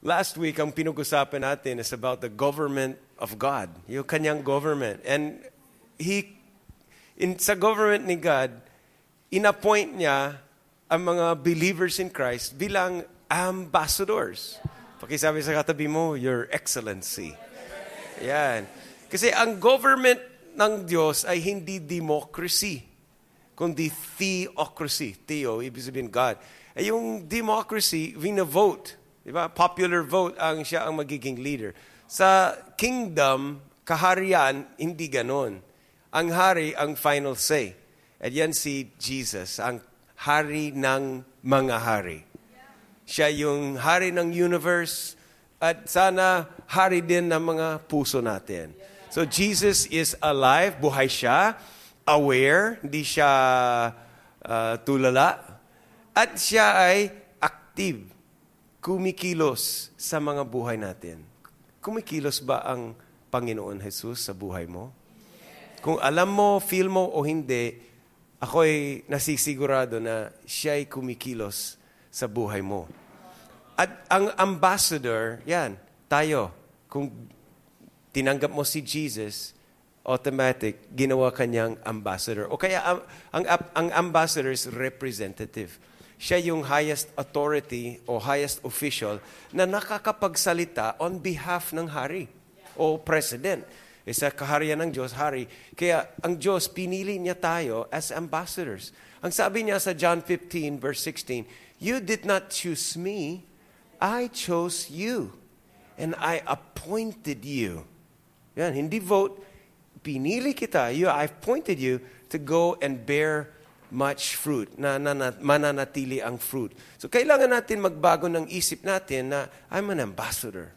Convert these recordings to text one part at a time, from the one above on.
Last week, ang pinag-usapan natin is about the government of God. Yung kanyang government. And he, in, sa government ni God, inappoint niya ang mga believers in Christ bilang ambassadors. Pakisabi sa katabi mo, Your Excellency. Yan. Kasi ang government ng Diyos ay hindi democracy, kundi theocracy. Theo, ibig sabihin God. Ay yung democracy, vina-vote. Diba? Popular vote ang siya ang magiging leader. Sa kingdom, kaharian, hindi ganon. Ang hari ang final say. At yan si Jesus, ang hari ng mga hari. Siya yung hari ng universe at sana hari din ng mga puso natin. So Jesus is alive, buhay siya, aware, hindi siya uh, tulala, at siya ay active, kumikilos sa mga buhay natin. Kumikilos ba ang Panginoon Jesus sa buhay mo? Kung alam mo, feel mo o hindi, ako'y nasisigurado na siya ay kumikilos sa buhay mo. At ang ambassador, yan, tayo. Kung tinanggap mo si Jesus, automatic, ginawa kanyang ambassador. O kaya ang, ang, ang ambassador is representative. Siya yung highest authority o highest official na nakakapagsalita on behalf ng hari o president. E sa kaharian ng Diyos, hari. Kaya ang Diyos, pinili niya tayo as ambassadors. Ang sabi niya sa John 15 verse 16, You did not choose me, I chose you and I appointed you. Yan, hindi vote. Pinili kita. You, I've appointed you to go and bear much fruit, na, na, na mananatili ang fruit. So kailangan natin magbago ng isip natin na I'm an ambassador.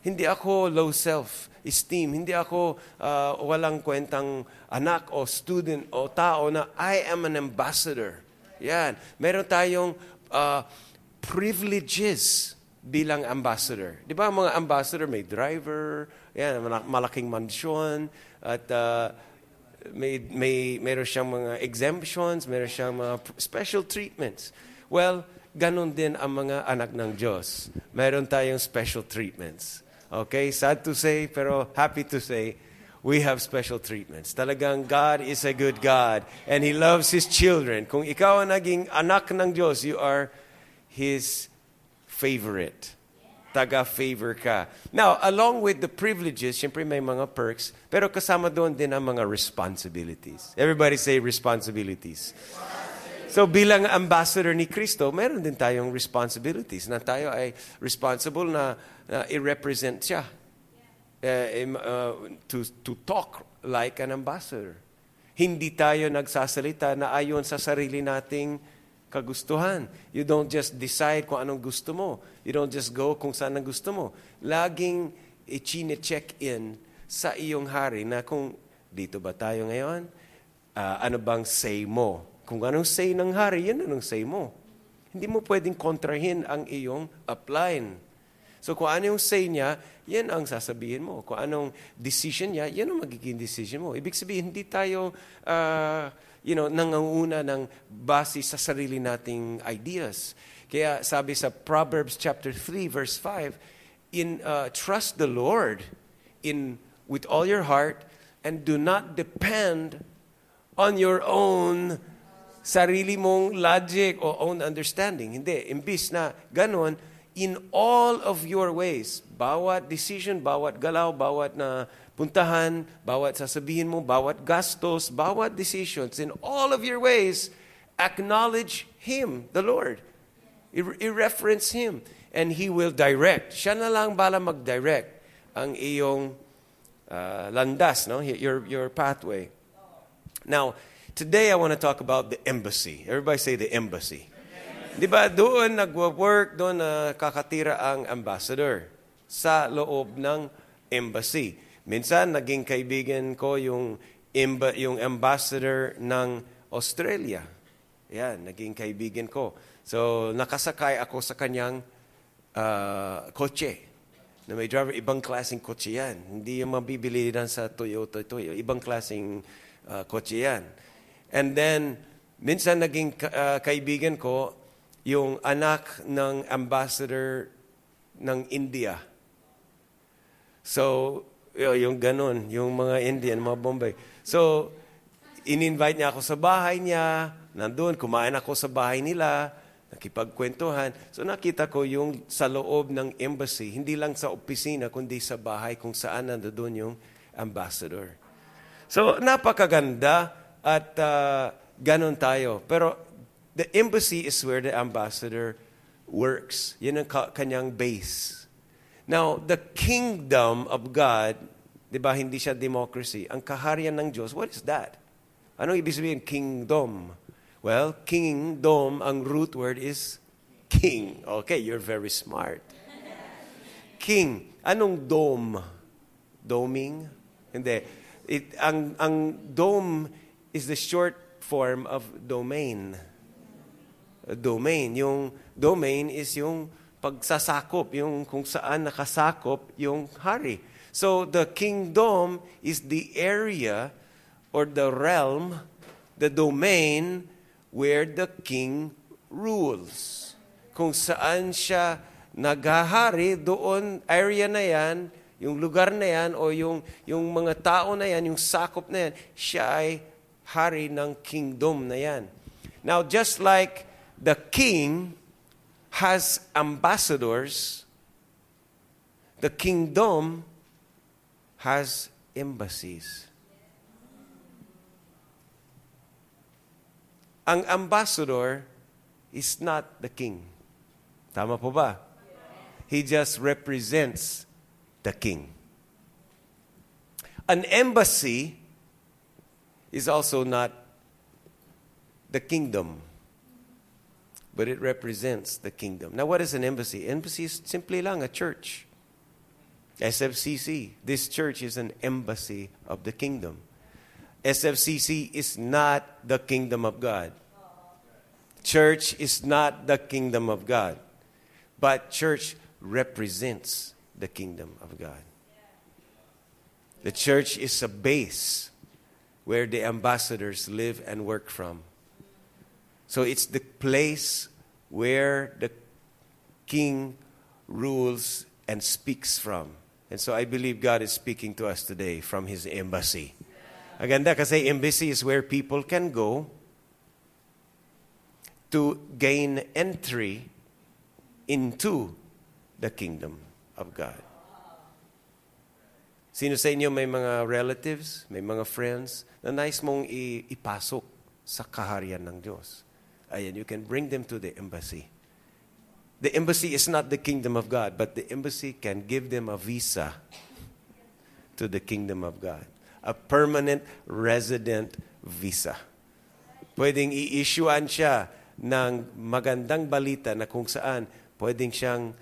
Hindi ako low self-esteem. Hindi ako uh, walang kwentang anak o student o tao na I am an ambassador. Yan. Meron tayong uh, privileges bilang ambassador. Di ba mga ambassador may driver, yan, malaking mansyon, at uh, may, may, meron siyang mga exemptions, meron siyang mga special treatments. Well, ganun din ang mga anak ng Diyos. Meron tayong special treatments. Okay, sad to say, pero happy to say, we have special treatments. Talagang God is a good God and He loves His children. Kung ikaw ang naging anak ng Diyos, you are His favorite. Taga-favor ka. Now, along with the privileges, syempre may mga perks, pero kasama doon din ang mga responsibilities. Everybody say responsibilities. So bilang ambassador ni Kristo, meron din tayong responsibilities na tayo ay responsible na, na i-represent siya. Uh, uh, to, to talk like an ambassador. Hindi tayo nagsasalita na ayon sa sarili nating kagustuhan. You don't just decide kung anong gusto mo. You don't just go kung saan ang gusto mo. Laging i-check in sa iyong hari na kung dito ba tayo ngayon? Uh, ano bang say mo? Kung anong say ng hari, yan anong say mo. Hindi mo pwedeng kontrahin ang iyong upline. So kung ano yung say niya, yan ang sasabihin mo. Kung anong decision niya, yan ang magiging decision mo. Ibig sabihin, hindi tayo uh, you know, nanganguna ng base sa sarili nating ideas. Kaya sabi sa Proverbs chapter 3 verse 5, in uh, trust the Lord in with all your heart and do not depend on your own sarili mong logic o own understanding. Hindi, imbis na ganon, in all of your ways, bawat decision, bawat galaw, bawat na puntahan, bawat sasabihin mo, bawat gastos, bawat decisions, in all of your ways, acknowledge Him, the Lord. I-reference Him. And He will direct. Siya na lang bala mag-direct ang iyong uh, landas, no? your, your pathway. Now, today I want to talk about the embassy. Everybody say the embassy. Di ba, doon nagwo-work, doon uh, kakatira ang ambassador sa loob ng embassy. Minsan, naging kaibigan ko yung, imba, yung ambassador ng Australia. Yan, naging kaibigan ko. So, nakasakay ako sa kanyang uh, kotse. Na may driver, ibang klaseng kotse yan. Hindi yung mabibili lang sa Toyota, Toyota. Ibang klaseng uh, kotse yan. And then, minsan naging uh, kaibigan ko yung anak ng ambassador ng India. So, yung ganun, yung mga Indian, mga Bombay. So, in-invite niya ako sa bahay niya, nandun, kumain ako sa bahay nila, nakipagkwentuhan. So nakita ko yung sa loob ng embassy, hindi lang sa opisina, kundi sa bahay kung saan nandoon yung ambassador. So napakaganda at uh, ganon tayo. Pero the embassy is where the ambassador works. Yun ang kanyang base. Now, the kingdom of God, di ba, hindi siya democracy. Ang kaharian ng Diyos, what is that? Anong ibig sabihin, kingdom? Well, kingdom, ang root word is king. Okay, you're very smart. King. Anong dome? Doming? Hindi. It, ang, ang dome is the short form of domain. Domain. Yung domain is yung pagsasakop, yung kung saan nakasakop yung hari. So the kingdom is the area or the realm, the domain where the king rules. Kung saan siya naghahari, doon, area na yan, yung lugar na yan, o yung, yung mga tao na yan, yung sakop na yan, siya ay hari ng kingdom na yan. Now, just like the king has ambassadors, the kingdom has embassies. ang ambassador is not the king. Tama po ba? He just represents the king. An embassy is also not the kingdom, but it represents the kingdom. Now, what is an embassy? Embassy is simply lang a church. SFCC, this church is an embassy of the kingdom. SFCC is not the kingdom of God. Church is not the kingdom of God, but church represents the kingdom of God. The church is a base where the ambassadors live and work from. So it's the place where the king rules and speaks from. And so I believe God is speaking to us today from his embassy. Aganda kasi embassy is where people can go to gain entry into the kingdom of God. Sino sa inyo may mga relatives, may mga friends na nice mong ipasok sa kaharian ng Diyos? Ayan, you can bring them to the embassy. The embassy is not the kingdom of God, but the embassy can give them a visa to the kingdom of God. A permanent resident visa. Pwedeng i-issuean siya ng magandang balita na kung saan pwedeng siyang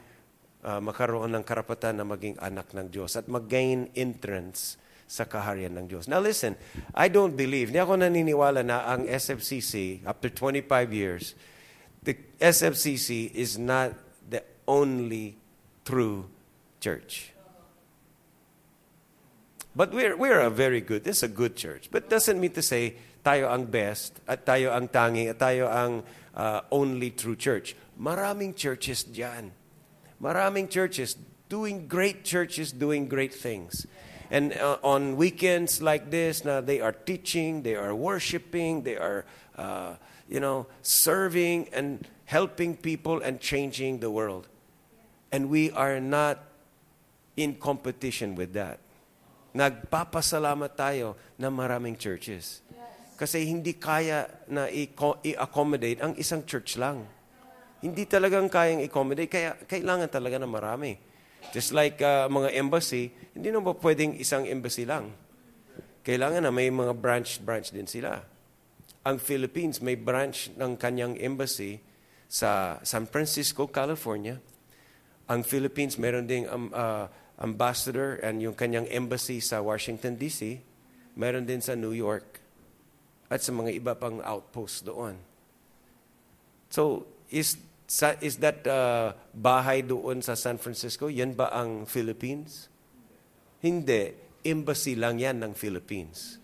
uh, makaroon ng karapatan na maging anak ng Diyos at mag-gain entrance sa kaharian ng Diyos. Now listen, I don't believe, hindi ako naniniwala na ang SFCC, after 25 years, the SFCC is not the only true church. But we're, we're a very good, this is a good church. But doesn't mean to say tayo ang best at tayo ang tangi at tayo ang uh, only true church. Maraming churches diyan. Maraming churches doing great churches doing great things. And uh, on weekends like this, now they are teaching, they are worshiping, they are, uh, you know, serving and helping people and changing the world. And we are not in competition with that. Nagpapasalamat tayo na maraming churches. Kasi hindi kaya na i-accommodate ang isang church lang. Hindi talagang kayang i-accommodate, kaya kailangan talaga na marami. Just like uh, mga embassy, hindi naman pwedeng isang embassy lang. Kailangan na may mga branch-branch din sila. Ang Philippines may branch ng kanyang embassy sa San Francisco, California. Ang Philippines meron ding um, uh, ambassador and yung kanyang embassy sa Washington, D.C. Meron din sa New York at sa mga iba pang outpost doon. So, is, is that uh, bahay doon sa San Francisco, yan ba ang Philippines? Hindi. Embassy lang yan ng Philippines.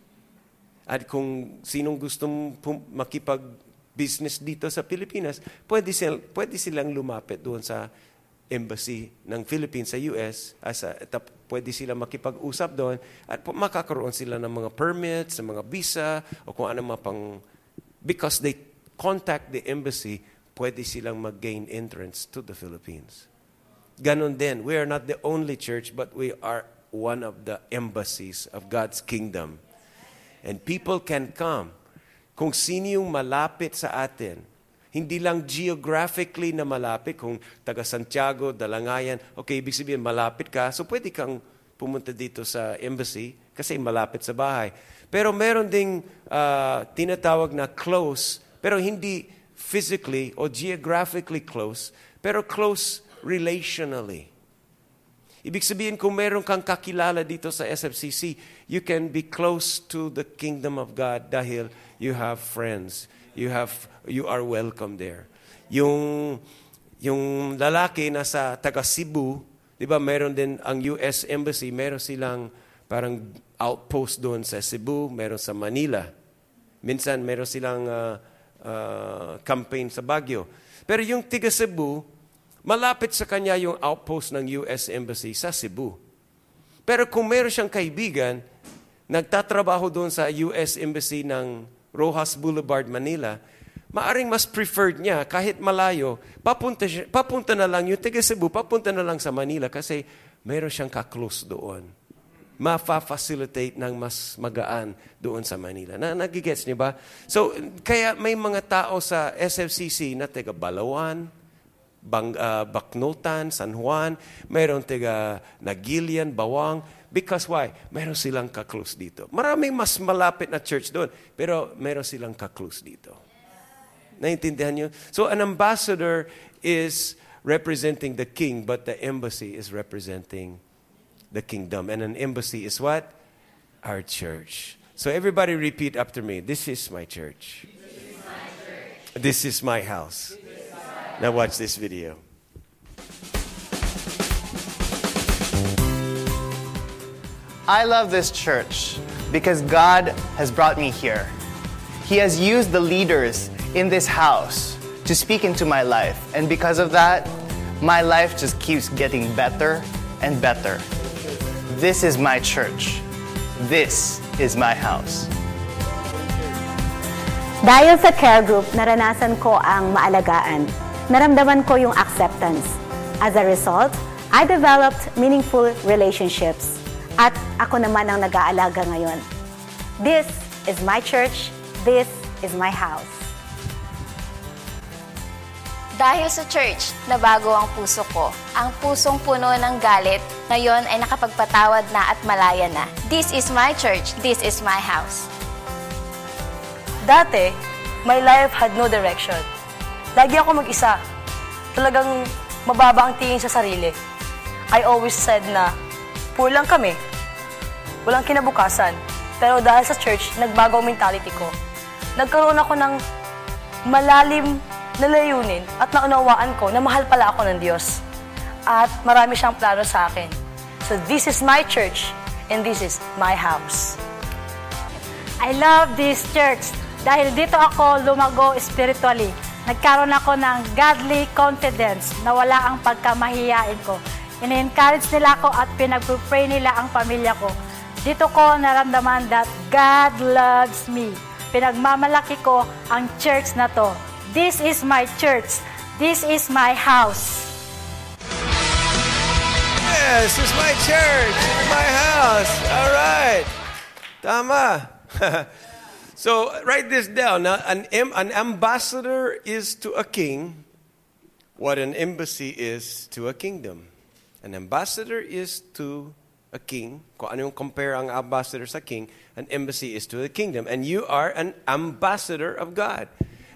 At kung sinong gustong makipag-business dito sa Pilipinas, pwede, sil- pwede silang lumapit doon sa embassy ng Philippines sa US, asa, tap, pwede sila makipag-usap doon at makakaroon sila ng mga permits, ng mga visa, o kung ano mga pang... Because they contact the embassy, pwede silang mag-gain entrance to the Philippines. Ganon din. We are not the only church, but we are one of the embassies of God's kingdom. And people can come. Kung sino yung malapit sa atin, hindi lang geographically na malapit, kung taga Santiago, Dalangayan, okay, ibig sabihin malapit ka, so pwede kang pumunta dito sa embassy kasi malapit sa bahay. Pero meron ding uh, tinatawag na close, pero hindi physically or geographically close, pero close relationally. Ibig sabihin, kung meron kang kakilala dito sa SFCC, you can be close to the kingdom of God dahil you have friends you have you are welcome there. Yung yung lalaki na sa taga Cebu, 'di ba, meron din ang US Embassy, meron silang parang outpost doon sa Cebu, meron sa Manila. Minsan meron silang uh, uh, campaign sa Baguio. Pero yung tiga Cebu, malapit sa kanya yung outpost ng US Embassy sa Cebu. Pero kung meron siyang kaibigan, nagtatrabaho doon sa US Embassy ng Rojas Boulevard, Manila, maaring mas preferred niya kahit malayo, papunta, siya, papunta na lang yung taga Cebu, papunta na lang sa Manila kasi meron siyang kaklose doon. Ma-facilitate ng mas magaan doon sa Manila. Na, nagigets niyo ba? So, kaya may mga tao sa SFCC na taga Balawan, Bang, uh, Baknotan, San Juan, mayroon taga Nagilian, Bawang, Because why? Meron silang kaklose dito. Maraming mas malapit na church doon, pero meron silang kaklose dito. Naintindihan niyo? So an ambassador is representing the king, but the embassy is representing the kingdom. And an embassy is what? Our church. So everybody repeat after me. This is my church. This is my, house. Now watch this video. I love this church because God has brought me here. He has used the leaders in this house to speak into my life. And because of that, my life just keeps getting better and better. This is my church. This is my house. Dahil sa care group, naranasan ko ang maalagaan. Naramdaman ko yung acceptance. As a result, I developed meaningful relationships. At ako naman ang nag-aalaga ngayon. This is my church. This is my house. Dahil sa church, nabago ang puso ko. Ang pusong puno ng galit, ngayon ay nakapagpatawad na at malaya na. This is my church. This is my house. Dati, my life had no direction. Lagi ako mag-isa. Talagang mababa ang tingin sa sarili. I always said na Poor lang kami. Walang kinabukasan. Pero dahil sa church, nagbago ang mentality ko. Nagkaroon ako ng malalim na layunin at naunawaan ko na mahal pala ako ng Diyos. At marami siyang plano sa akin. So this is my church and this is my house. I love this church dahil dito ako lumago spiritually. Nagkaroon ako ng godly confidence na wala ang pagkamahiyain ko ini-encourage nila ako at pinag-pray nila ang pamilya ko. Dito ko naramdaman that God loves me. Pinagmamalaki ko ang church na to. This is my church. This is my house. Yes, this is my church. This is my house. All right. Tama. so write this down. Now, an, an ambassador is to a king what an embassy is to a kingdom. An ambassador is to a king. Kung ano yung compare ang ambassador sa king, an embassy is to the kingdom. And you are an ambassador of God.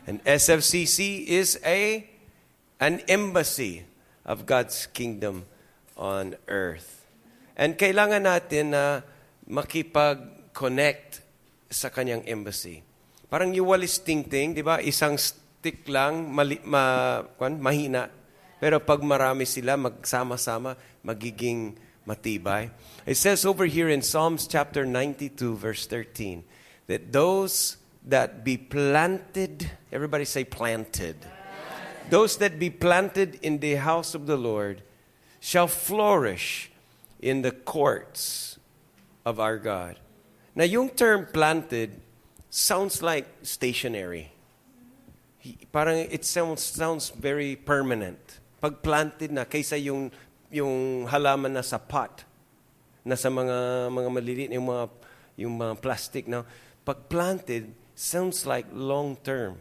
And SFCC is a an embassy of God's kingdom on earth. And kailangan natin na makipag-connect sa kanyang embassy. Parang yung walis tingting, di ba? Isang stick lang, mali, ma, kwan, mahina. Pero pag marami sila, magsama-sama, magiging matibay. It says over here in Psalms chapter 92, verse 13, that those that be planted, everybody say planted. Those that be planted in the house of the Lord shall flourish in the courts of our God. Now, yung term planted sounds like stationary. Parang it sounds, sounds very permanent. Pag planted na, kaysa yung, yung halaman na sa pot, na sa mga, mga maliliit, yung mga, yung mga plastic. Now, pag planted, sounds like long term.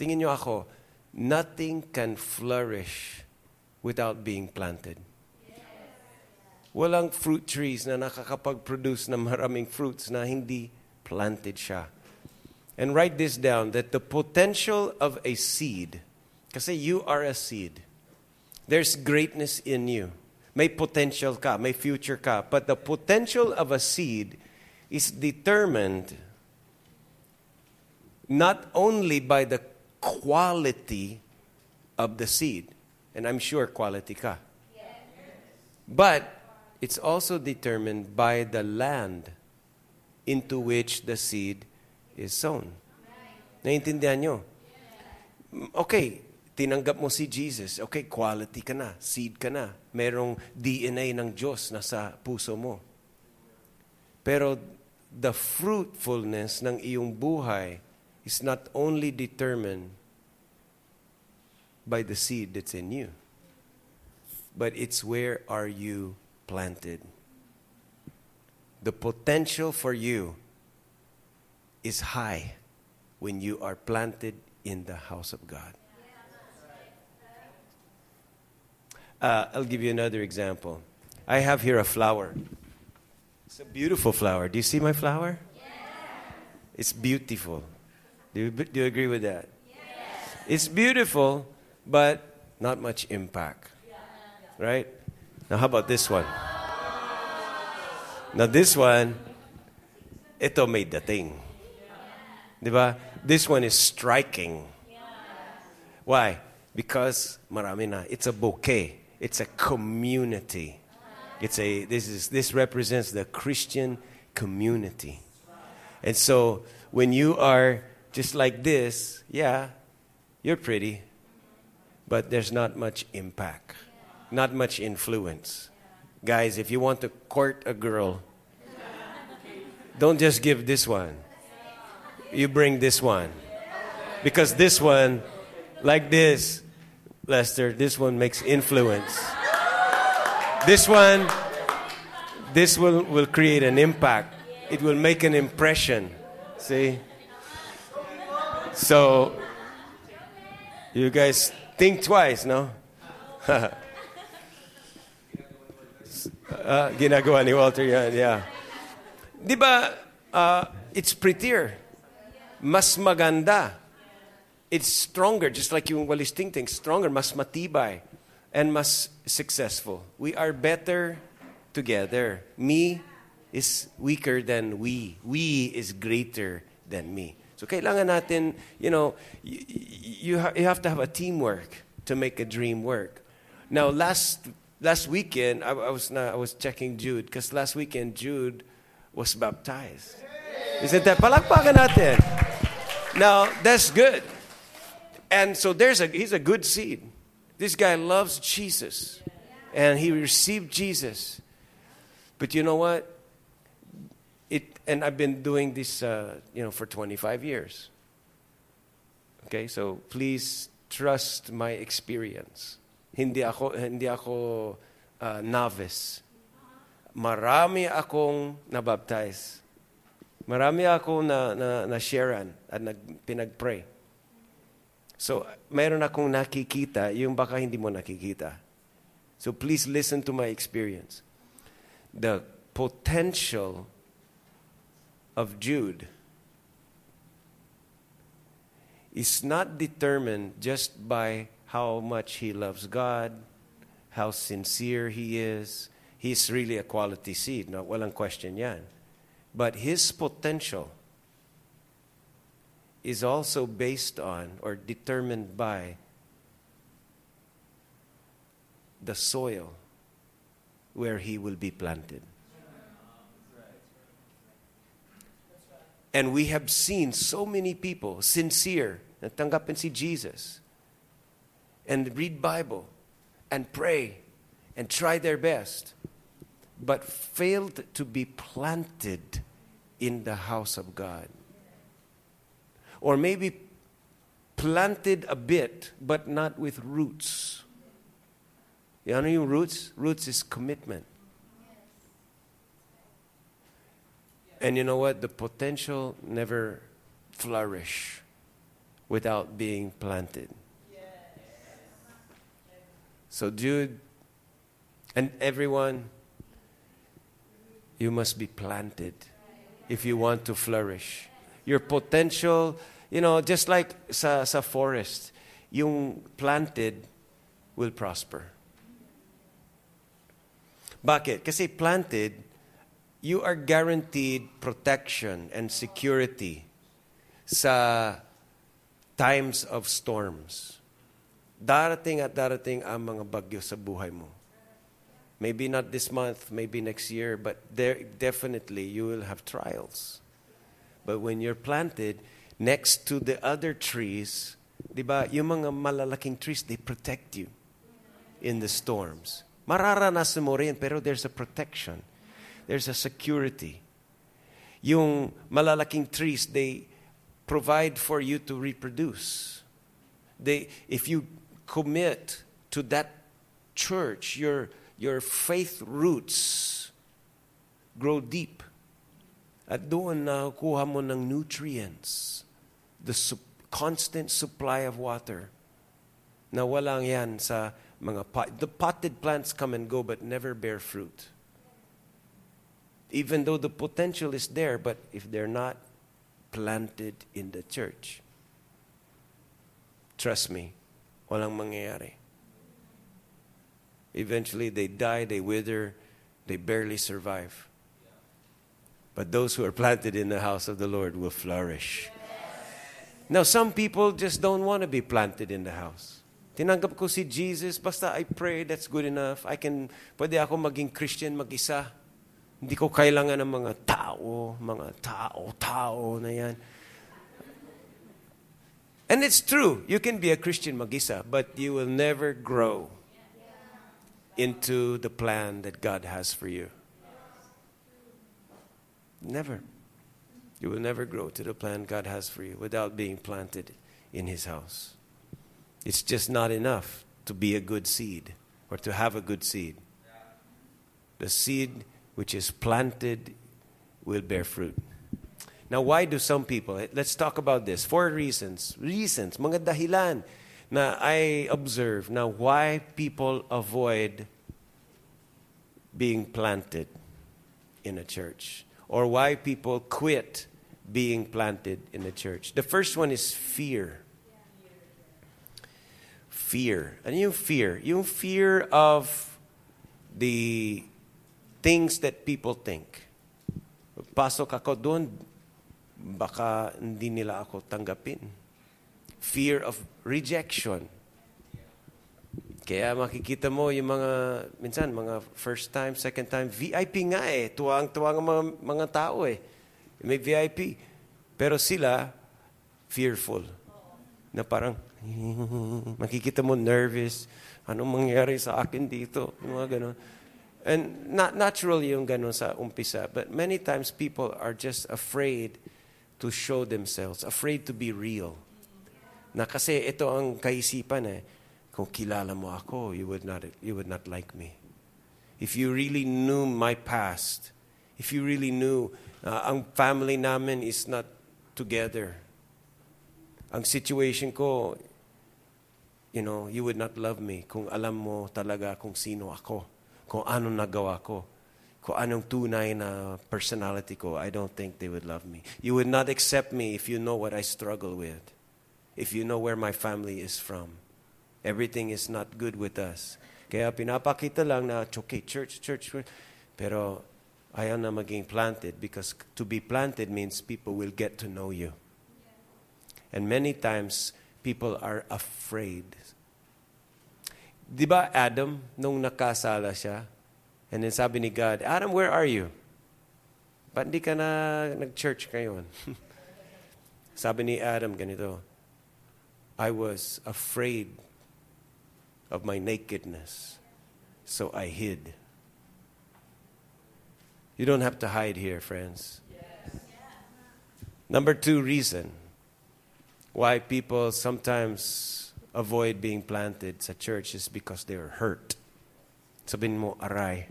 Tingin nyo ako, nothing can flourish without being planted. Walang fruit trees na nakakapag-produce ng maraming fruits na hindi planted siya. And write this down that the potential of a seed, kasi you are a seed, there's greatness in you. May potential ka, may future ka. But the potential of a seed is determined not only by the quality of the seed, and I'm sure quality ka, but it's also determined by the land into which the seed is sown. Naiintindihan nyo? Okay, tinanggap mo si Jesus. Okay, quality ka na, seed ka na. Merong DNA ng Diyos na sa puso mo. Pero the fruitfulness ng iyong buhay is not only determined by the seed that's in you, but it's where are you planted. The potential for you is high when you are planted in the house of God. Uh, I'll give you another example. I have here a flower. It's a beautiful flower. Do you see my flower? It's beautiful. Do you, do you agree with that? It's beautiful, but not much impact. Right? Now, how about this one? Now, this one, ito may dating. Diba? This one is striking. Why? Because marami na. It's a bouquet. It's a community. It's a this is this represents the Christian community. And so when you are just like this, yeah, you're pretty, but there's not much impact, not much influence. Guys, if you want to court a girl, don't just give this one. You bring this one. Because this one, like this, Lester, this one makes influence. This one, this will, will create an impact. It will make an impression. See? So, you guys think twice, no? uh, ginagawa ni Walter yan, yeah. Di ba, uh, it's prettier. Mas maganda. It's stronger, just like yung walis tingting, stronger, mas matibay, and mas successful. We are better together. Me is weaker than we. We is greater than me. So kailangan natin, you know, you, you, you have to have a teamwork to make a dream work. Now, last last weekend, I, I was not, I was checking Jude because last weekend Jude was baptized. Isn't that palakpakan natin? Now that's good, and so there's a he's a good seed. This guy loves Jesus, and he received Jesus. But you know what? And I've been doing this, uh, you know, for 25 years. Okay, so please trust my experience. Hindi ako hindi ako uh, novice. Marami akong nabaptize. Marami akong na, na, na sharean at nag, pinag-pray. So, meron akong nakikita, yung baka hindi mo nakikita. So, please listen to my experience. The potential of Jude is not determined just by how much he loves God, how sincere he is. He's really a quality seed, no? walang question yan. But his potential is also based on or determined by the soil where he will be planted. And we have seen so many people sincere, natanggapin si Jesus. and read Bible and pray and try their best, but failed to be planted in the house of God. Or maybe planted a bit, but not with roots. You know yung roots? Roots is commitment. And you know what? The potential never flourish without being planted. So Jude and everyone, you must be planted if you want to flourish. Your potential, you know, just like sa, sa forest, yung planted will prosper. Bakit? Kasi planted, you are guaranteed protection and security sa times of storms. Darating at darating ang mga bagyo sa buhay mo. Maybe not this month, maybe next year, but there definitely you will have trials. But when you're planted next to the other trees, di ba, yung mga malalaking trees, they protect you in the storms. Mararanasan mo rin, pero there's a protection. There's a security. Yung malalaking trees, they provide for you to reproduce. They, if you commit to that church, your, your faith roots grow deep. At doon nakuha mo ng nutrients, the su- constant supply of water. Na walang yan sa mga pot. The potted plants come and go but never bear fruit. Even though the potential is there, but if they're not planted in the church, trust me, walang mangyayari. Eventually they die, they wither, they barely survive. But those who are planted in the house of the Lord will flourish. Now, some people just don't want to be planted in the house. Tinanggap ko si Jesus, basta I pray, that's good enough. I can, pwede ako maging Christian mag-isa. Hindi ko kailangan ng mga tao, mga tao, tao na yan. And it's true, you can be a Christian mag-isa, but you will never grow into the plan that God has for you. Never. You will never grow to the plan God has for you without being planted in His house. It's just not enough to be a good seed or to have a good seed. The seed which is planted will bear fruit. Now, why do some people, let's talk about this. Four reasons. Reasons, mga dahilan na I observe now why people avoid being planted in a church or why people quit being planted in a church. The first one is fear. Fear. And yung fear? Yung fear of the things that people think. Pasok ako doon, baka hindi nila ako tanggapin. Fear of rejection. Kaya makikita mo yung mga, minsan, mga first time, second time, VIP nga eh. Tuwang-tuwang mga, mga tao eh. May VIP. Pero sila, fearful. Na parang, makikita mo nervous. Anong mangyari sa akin dito? Yung mga ganun. And not natural yung ganun sa umpisa. But many times people are just afraid to show themselves. Afraid to be real. Na kasi ito ang kaisipan eh kung kilala mo ako, you would not, you would not like me. If you really knew my past, if you really knew uh, ang family namin is not together, ang situation ko, you know, you would not love me kung alam mo talaga kung sino ako, kung anong nagawa ko, kung anong tunay na personality ko, I don't think they would love me. You would not accept me if you know what I struggle with, if you know where my family is from everything is not good with us. Kaya pinapakita lang na, okay, church, church, church. Pero ayaw na maging planted because to be planted means people will get to know you. And many times, people are afraid. Di ba Adam, nung nakasala siya, and then sabi ni God, Adam, where are you? Ba't ka na nag-church ngayon? sabi ni Adam ganito, I was afraid of my nakedness. So I hid. You don't have to hide here, friends. Number two reason why people sometimes avoid being planted sa church is because they were hurt. Sabihin mo, aray.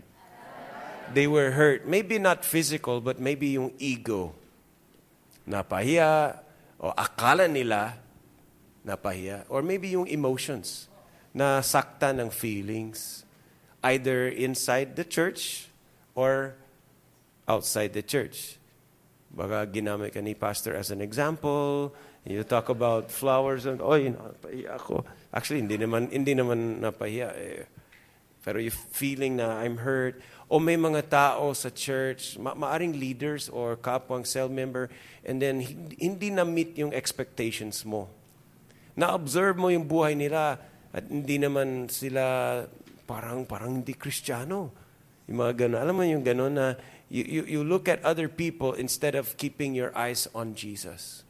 They were hurt. Maybe not physical, but maybe yung ego. Napahiya, o akala nila napahiya. Or maybe yung emotions, na sakta ng feelings, either inside the church or outside the church. Baka ginamit ka ni pastor as an example. You talk about flowers and, oh, napahiya ako. Actually, hindi naman, hindi naman napahiya. Eh. Pero you feeling na I'm hurt. O may mga tao sa church, ma- maaring leaders or kapwang cell member, and then hindi na-meet yung expectations mo. Na-observe mo yung buhay nila at hindi naman sila parang parang hindi kristyano. Yung mga ganun. Alam mo yung ganun na you, you, you look at other people instead of keeping your eyes on Jesus.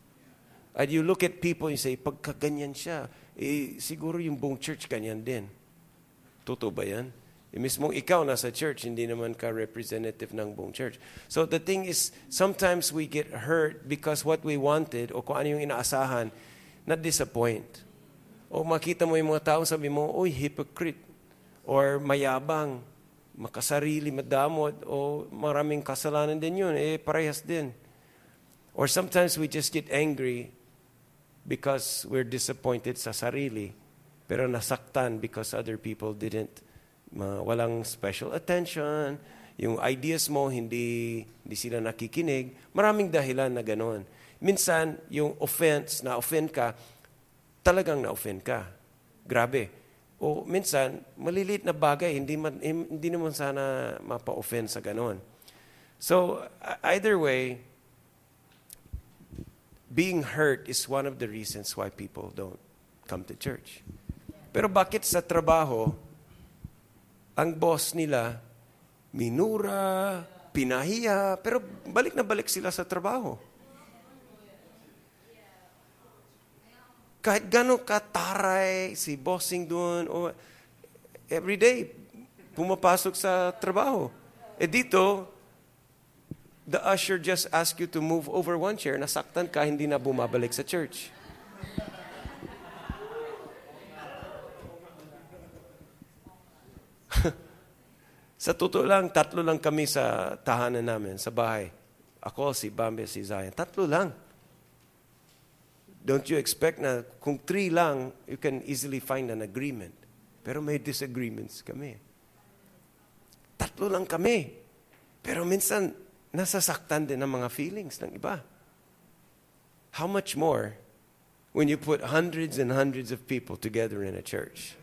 At you look at people and say, pagka ganyan siya, eh, siguro yung buong church ganyan din. Totoo ba yan? E mismong ikaw nasa church, hindi naman ka representative ng buong church. So the thing is, sometimes we get hurt because what we wanted o kung ano yung inaasahan, na-disappoint. O makita mo yung mga tao, sabi mo, uy, hypocrite. Or mayabang, makasarili, madamot, o maraming kasalanan din yun. Eh, parehas din. Or sometimes we just get angry because we're disappointed sa sarili, pero nasaktan because other people didn't walang special attention, yung ideas mo hindi hindi sila nakikinig, maraming dahilan na ganoon. Minsan, yung offense, na-offend ka, talagang na-offend ka. Grabe. O minsan, malilit na bagay, hindi, man, hindi naman sana mapa-offend sa ganoon. So, either way, being hurt is one of the reasons why people don't come to church. Pero bakit sa trabaho, ang boss nila, minura, pinahiya, pero balik na balik sila sa trabaho. Kahit gano'ng kataray si bossing doon, o every day, pumapasok sa trabaho. Eh dito, the usher just ask you to move over one chair, nasaktan ka, hindi na bumabalik sa church. sa totoo lang, tatlo lang kami sa tahanan namin, sa bahay. Ako, si Bambi, si Zion. Tatlo lang. Don't you expect na kung three lang, you can easily find an agreement. Pero may disagreements kami. Tatlo lang kami. Pero minsan, nasasaktan din ang mga feelings ng iba. How much more when you put hundreds and hundreds of people together in a church?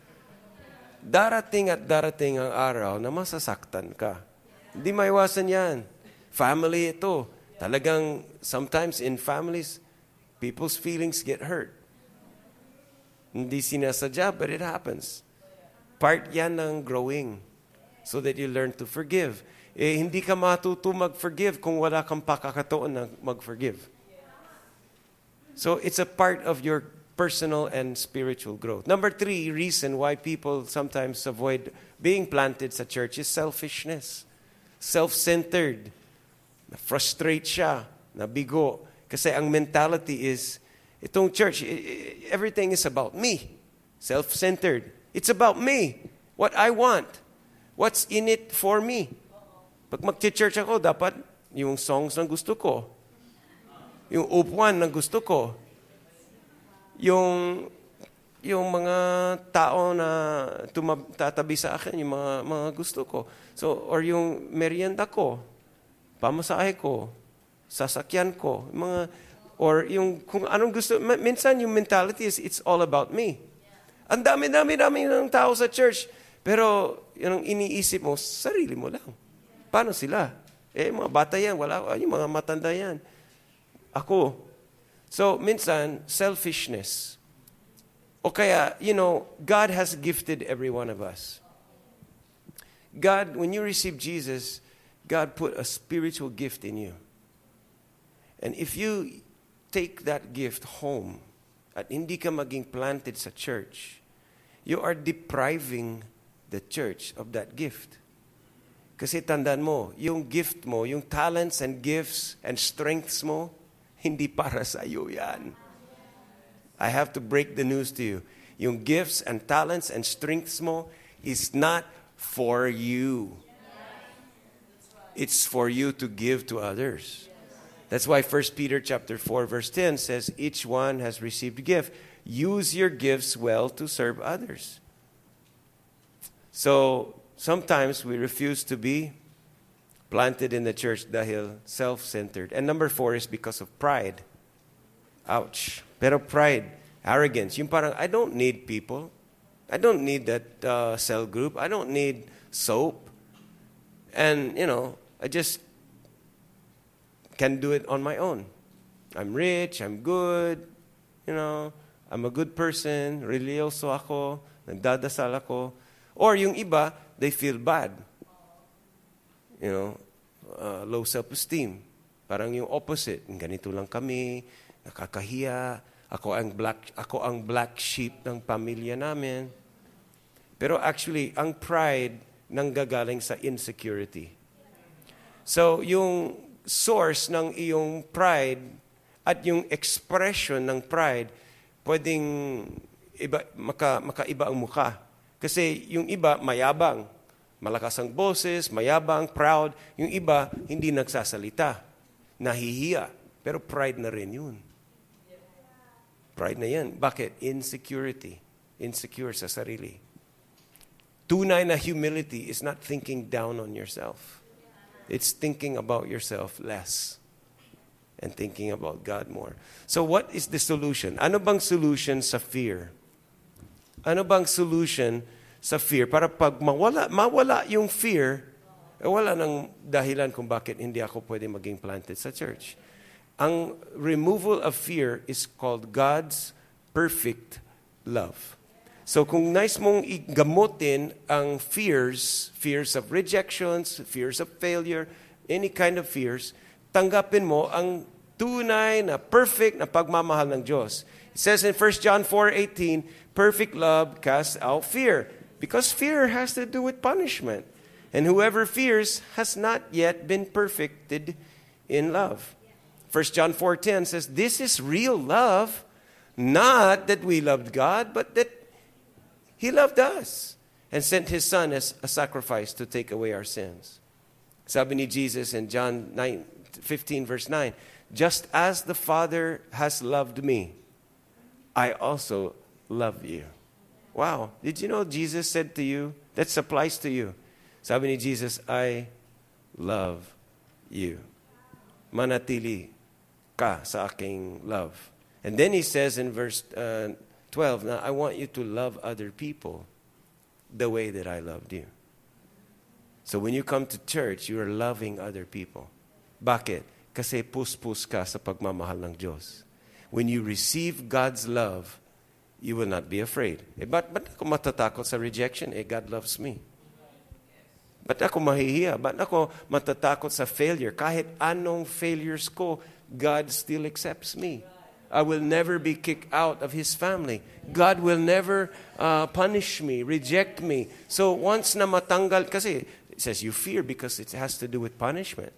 darating at darating ang araw na masasaktan ka. Hindi maiwasan yan. Family ito. Talagang, sometimes in families, people's feelings get hurt. Hindi sinasadya, but it happens. Part yan ng growing so that you learn to forgive. Eh, hindi ka matuto mag-forgive kung wala kang pakakataon na mag-forgive. So it's a part of your personal and spiritual growth. Number three reason why people sometimes avoid being planted sa church is selfishness. Self-centered. Frustrate siya. Nabigo. Kasi ang mentality is, itong church, everything is about me. Self-centered. It's about me. What I want. What's in it for me. Pag mag-church ako, dapat yung songs ng gusto ko. Yung upuan ng gusto ko yung yung mga tao na tumab- tatabi sa akin, yung mga, mga gusto ko. So, or yung merienda ko, pamasahe ko, sasakyan ko, mga, or yung kung anong gusto. Minsan yung mentality is, it's all about me. Ang dami-dami-dami ng tao sa church. Pero, yung iniisip mo, sarili mo lang. Paano sila? Eh, mga bata yan, wala, yung mga matanda yan. Ako, So, minsan, selfishness. O kaya, you know, God has gifted every one of us. God, when you receive Jesus, God put a spiritual gift in you. And if you take that gift home at hindi ka maging planted sa church, you are depriving the church of that gift. Kasi tandaan mo, yung gift mo, yung talents and gifts and strengths mo, hindi para sa iyo yan. I have to break the news to you. Yung gifts and talents and strengths mo is not for you. It's for you to give to others. That's why 1 Peter chapter 4 verse 10 says each one has received a gift. Use your gifts well to serve others. So, sometimes we refuse to be planted in the church dahil self-centered. And number 4 is because of pride. Ouch. Pero pride, arrogance, yung parang I don't need people. I don't need that uh, cell group. I don't need soap. And, you know, I just can do it on my own. I'm rich, I'm good, you know, I'm a good person, religyoso ako, nagdadasal ako. Or yung iba, they feel bad. You know, uh, low self-esteem. Parang yung opposite. Ganito lang kami, nakakahiya, ako ang black ako ang black sheep ng pamilya namin. Pero actually, ang pride nanggagaling sa insecurity. So, yung source ng iyong pride at yung expression ng pride, pwedeng iba, maka, makaiba ang mukha. Kasi yung iba, mayabang. Malakas ang boses, mayabang, proud. Yung iba, hindi nagsasalita. Nahihiya. Pero pride na rin yun. Pride na yan. Bakit? Insecurity. Insecure sa sarili. Tunay na humility is not thinking down on yourself. It's thinking about yourself less and thinking about God more. So what is the solution? Ano bang solution sa fear? Ano bang solution sa fear? Para pag mawala, mawala yung fear, eh wala nang dahilan kung bakit hindi ako pwede maging planted sa church. Ang removal of fear is called God's perfect love. So kung nice mong igamutin ang fears, fears of rejections, fears of failure, any kind of fears, tanggapin mo ang tunay na perfect na pagmamahal ng Diyos. It says in 1 John 4:18, perfect love casts out fear, because fear has to do with punishment. And whoever fears has not yet been perfected in love. 1 John 4:10 says, "This is real love, not that we loved God, but that he loved us and sent his son as a sacrifice to take away our sins." Sabi ni Jesus in John 9, 15 verse 9, "Just as the Father has loved me, I also love you." Wow, did you know Jesus said to you, that applies to you. Sabi ni Jesus, I love you. Manatili ka sa aking love. And then he says in verse uh, 12, now I want you to love other people the way that I loved you. So when you come to church, you are loving other people. Bakit? Kasi puspus ka sa pagmamahal ng Diyos. When you receive God's love, you will not be afraid. Eh, ba't, ba't ako matatakot sa rejection? Eh, God loves me. Ba't ako mahihiya? Ba't ako matatakot sa failure? Kahit anong failures ko, God still accepts me. I will never be kicked out of His family. God will never uh, punish me, reject me. So once na matanggal, kasi it says you fear because it has to do with punishment.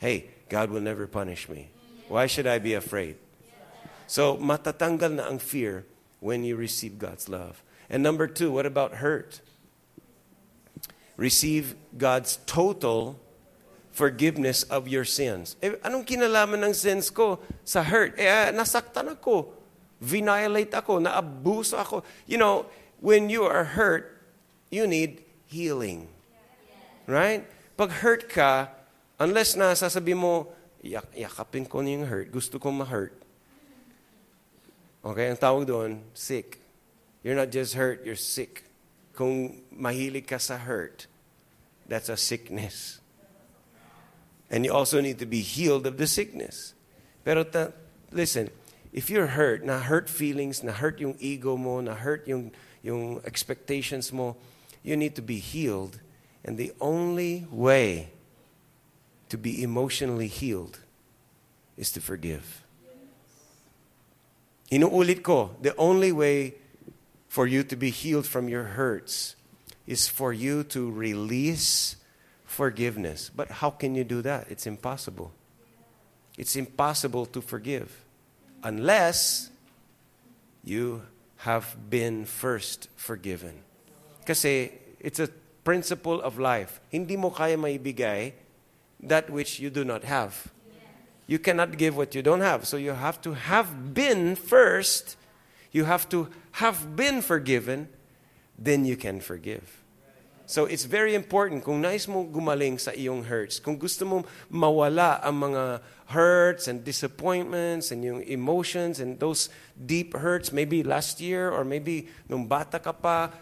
Hey, God will never punish me. Why should I be afraid? So matatanggal na ang fear when you receive God's love. And number two, what about hurt? Receive God's total forgiveness of your sins. Eh, anong kinalaman ng sins ko sa hurt? Eh, ah, nasaktan ako. Violate ako. Naabuso ako. You know, when you are hurt, you need healing. Right? Pag hurt ka, unless na sasabi mo, yak yakapin ko yung hurt, gusto kong ma-hurt. Okay, ang tawag doon, sick. You're not just hurt, you're sick. Kung mahilig ka sa hurt, that's a sickness. And you also need to be healed of the sickness. Pero ta, listen, if you're hurt, na hurt feelings, na hurt yung ego mo, na hurt yung, yung expectations mo, you need to be healed. And the only way to be emotionally healed is to forgive. Inuulit ko, the only way for you to be healed from your hurts is for you to release forgiveness. But how can you do that? It's impossible. It's impossible to forgive unless you have been first forgiven. Kasi it's a principle of life. Hindi mo kaya maibigay that which you do not have. You cannot give what you don't have. So you have to have been first. You have to have been forgiven. Then you can forgive. So it's very important kung nais mo gumaling sa iyong hurts, kung gusto mo mawala ang mga hurts and disappointments and yung emotions and those deep hurts maybe last year or maybe nung bata ka pa,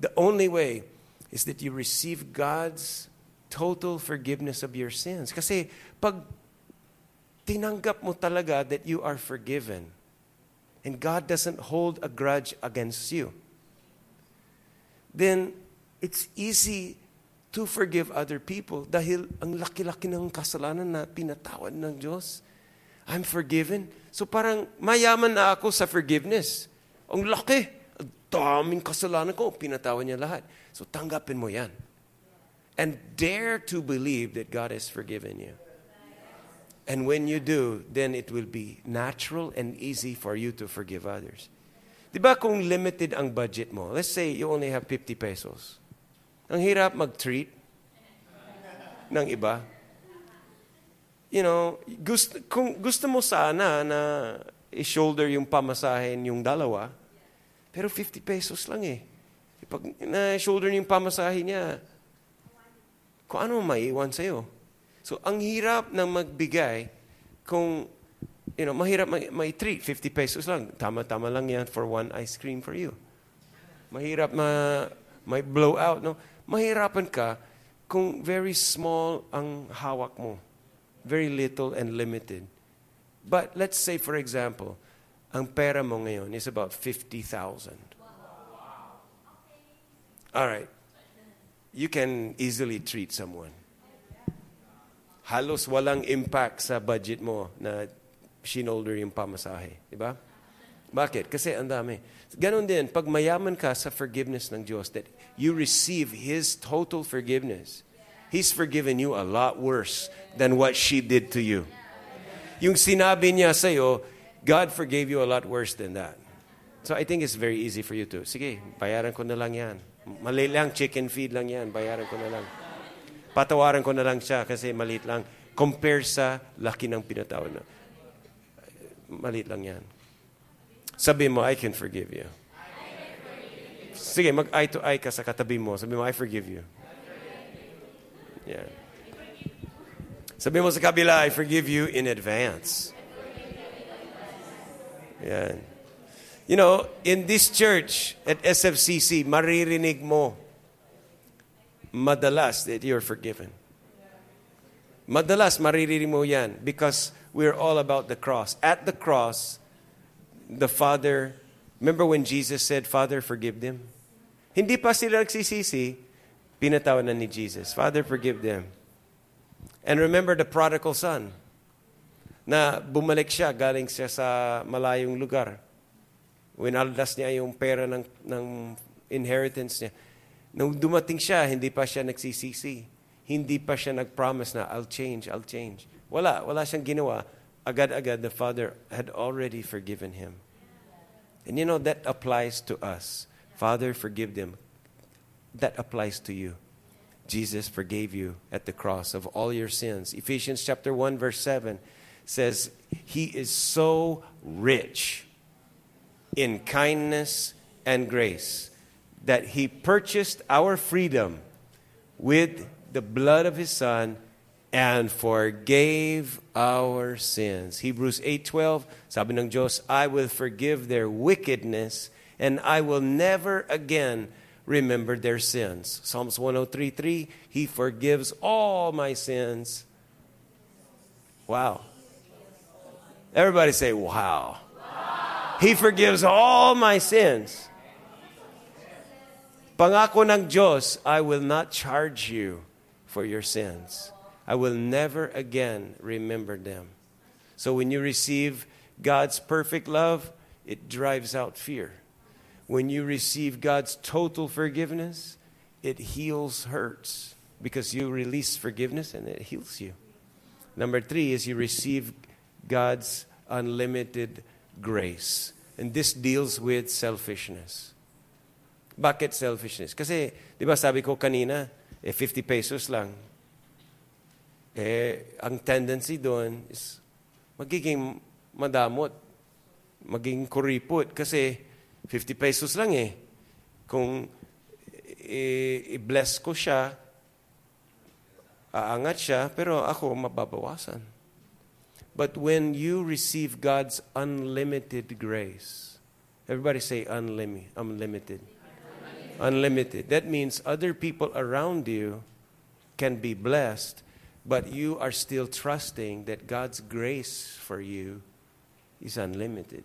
the only way is that you receive God's total forgiveness of your sins. Kasi pag tinanggap mo talaga that you are forgiven and God doesn't hold a grudge against you, then it's easy to forgive other people dahil ang laki-laki ng kasalanan na pinatawad ng Diyos. I'm forgiven. So parang mayaman na ako sa forgiveness. Ang laki. Ang daming kasalanan ko. Pinatawad niya lahat. So tanggapin mo yan. And dare to believe that God has forgiven you. And when you do, then it will be natural and easy for you to forgive others. Di ba kung limited ang budget mo, let's say you only have 50 pesos. Ang hirap mag-treat ng iba. You know, gusto, kung gusto mo sana na i-shoulder yung pamasahin yung dalawa, pero 50 pesos lang eh. Pag na-shoulder yung pamasahin niya, kung ano maiiwan sa'yo. So, ang hirap ng magbigay kung, you know, mahirap may, may treat, 50 pesos lang. Tama-tama lang yan for one ice cream for you. Mahirap ma, may blow out, no? mahirapan ka kung very small ang hawak mo. Very little and limited. But let's say, for example, ang pera mo ngayon is about 50,000. All right. You can easily treat someone. Halos walang impact sa budget mo na shinolder yung pamasahe. Di ba? Bakit? Kasi ang dami. Ganon din, pag mayaman ka sa forgiveness ng Diyos, that you receive His total forgiveness. He's forgiven you a lot worse than what she did to you. Yung sinabi niya sa'yo, God forgave you a lot worse than that. So I think it's very easy for you to, sige, bayaran ko na lang yan. Mali lang, chicken feed lang yan, bayaran ko na lang. Patawaran ko na lang siya kasi maliit lang. Compare sa laki ng pinatawad na. Maliit lang yan. Sabi mo, I can forgive you. Sige, mag-eye to eye ka sa katabi mo. Sabi mo, I forgive you. Yeah. Sabi mo sa kabila, I forgive you in advance. Yeah. You know, in this church at SFCC, maririnig mo madalas that you're forgiven. Madalas maririnig mo yan because we're all about the cross. At the cross, the Father, remember when Jesus said, Father, forgive them? Hindi pa sila nagsisisi, pinatawan na ni Jesus, Father, forgive them. And remember the prodigal son, na bumalik siya, galing siya sa malayong lugar. Winaldas niya yung pera ng, ng inheritance niya. Nung dumating siya, hindi pa siya nagsisisi. Hindi pa siya nag-promise na, I'll change, I'll change. Wala, wala siyang ginawa agad-agad the Father had already forgiven him. And you know, that applies to us. Father, forgive them. That applies to you. Jesus forgave you at the cross of all your sins. Ephesians chapter 1 verse 7 says, "He is so rich in kindness and grace that he purchased our freedom with the blood of his son and forgave our sins. Hebrews 8:12, sabi ng Diyos, I will forgive their wickedness and I will never again remember their sins. Psalms 103:3, he forgives all my sins. Wow. Everybody say wow. wow. He forgives all my sins. Pangako ng Diyos, I will not charge you for your sins. I will never again remember them. So when you receive God's perfect love, it drives out fear. when you receive God's total forgiveness, it heals hurts because you release forgiveness and it heals you. Number three is you receive God's unlimited grace. And this deals with selfishness. Bakit selfishness? Kasi, di ba sabi ko kanina, eh 50 pesos lang. Eh, ang tendency doon is magiging madamot, magiging kuripot. Kasi 50 pesos lang eh. Kung eh, i-bless ko siya, aangat siya, pero ako mababawasan. But when you receive God's unlimited grace, everybody say unlimited. Unlimited. Unlimited. That means other people around you can be blessed, but you are still trusting that God's grace for you is unlimited.